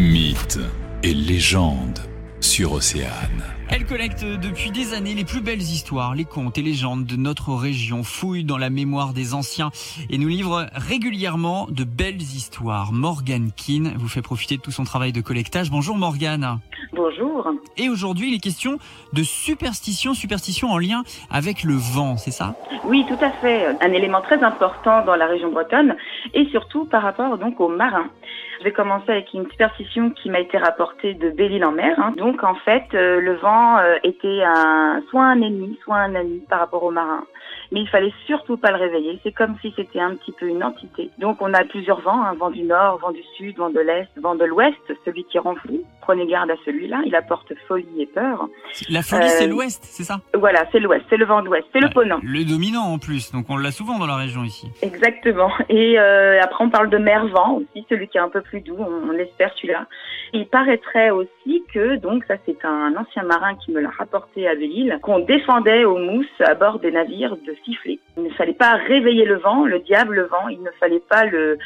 Mythes et légendes sur Océane. Elle collecte depuis des années les plus belles histoires, les contes et légendes de notre région, fouille dans la mémoire des anciens et nous livre régulièrement de belles histoires. Morgane Keane vous fait profiter de tout son travail de collectage. Bonjour Morgane. Bonjour. Et aujourd'hui, il est question de superstition, superstition en lien avec le vent, c'est ça? Oui, tout à fait. Un élément très important dans la région bretonne et surtout par rapport donc aux marins. Je vais commencer avec une superstition qui m'a été rapportée de Belle-Île-en-Mer. Hein. Donc en fait, euh, le vent euh, était un, soit un ennemi, soit un ami par rapport aux marins. Mais il fallait surtout pas le réveiller. C'est comme si c'était un petit peu une entité. Donc on a plusieurs vents, un hein. vent du nord, vent du sud, vent de l'est, vent de l'ouest, celui qui rend fou. Prenez garde à celui-là, il apporte folie et peur. La folie, c'est euh, l'ouest, c'est ça? Voilà, c'est l'ouest, c'est le vent d'ouest, c'est le ponant. Le dominant en plus, donc on l'a souvent dans la région ici. Exactement. Et après on parle de mer-vent aussi, celui qui est un peu plus doux, on, l'espère celui-là. Il paraîtrait aussi que, donc ça c'est un ancien marin qui me l'a rapporté à Belle-Île, qu'on défendait aux mousses à bord des navires de siffler. Il ne fallait pas réveiller le vent, le diable le vent, il ne fallait pas le,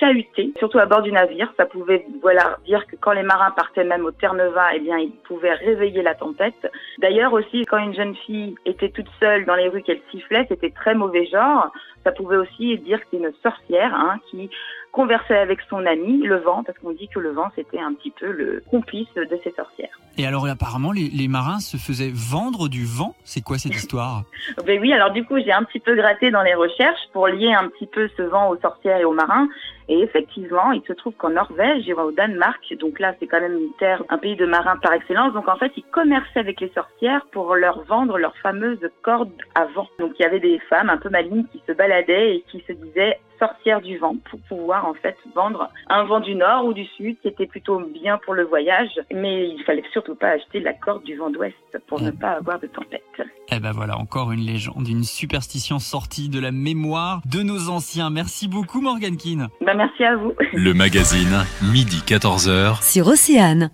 chahuter, surtout à bord du navire. Ça pouvait voilà dire que quand les marins partaient même au Terre-Neuve, eh bien ils pouvaient réveiller la tempête. D'ailleurs aussi quand une jeune fille était toute seule dans les rues qu'elle sifflait, c'était très mauvais genre. Ça pouvait aussi dire que c'est une sorcière hein, qui conversait avec son ami, le vent, parce qu'on dit que le vent, c'était un petit peu le complice de ces sorcières. Et alors, apparemment, les, marins se faisaient vendre du vent. C'est quoi cette histoire? Ben oui, alors du coup, j'ai un petit peu gratté dans les recherches pour lier un petit peu ce vent aux sorcières et aux marins. Et effectivement, il se trouve qu'en Norvège au Danemark, donc là c'est quand même une terre, un pays de marins par excellence, donc en fait ils commerçaient avec les sorcières pour leur vendre leurs fameuses cordes à vent. Donc il y avait des femmes un peu malignes qui se baladaient et qui se disaient sorcières du vent pour pouvoir en fait vendre un vent du nord ou du sud qui était plutôt bien pour le voyage, mais il fallait surtout pas acheter la corde du vent d'ouest pour ne pas avoir de tempête. Eh ben voilà, encore une légende, une superstition sortie de la mémoire de nos anciens. Merci beaucoup Morgan Keane. Ben merci à vous. Le magazine, midi 14h. Sur Océane.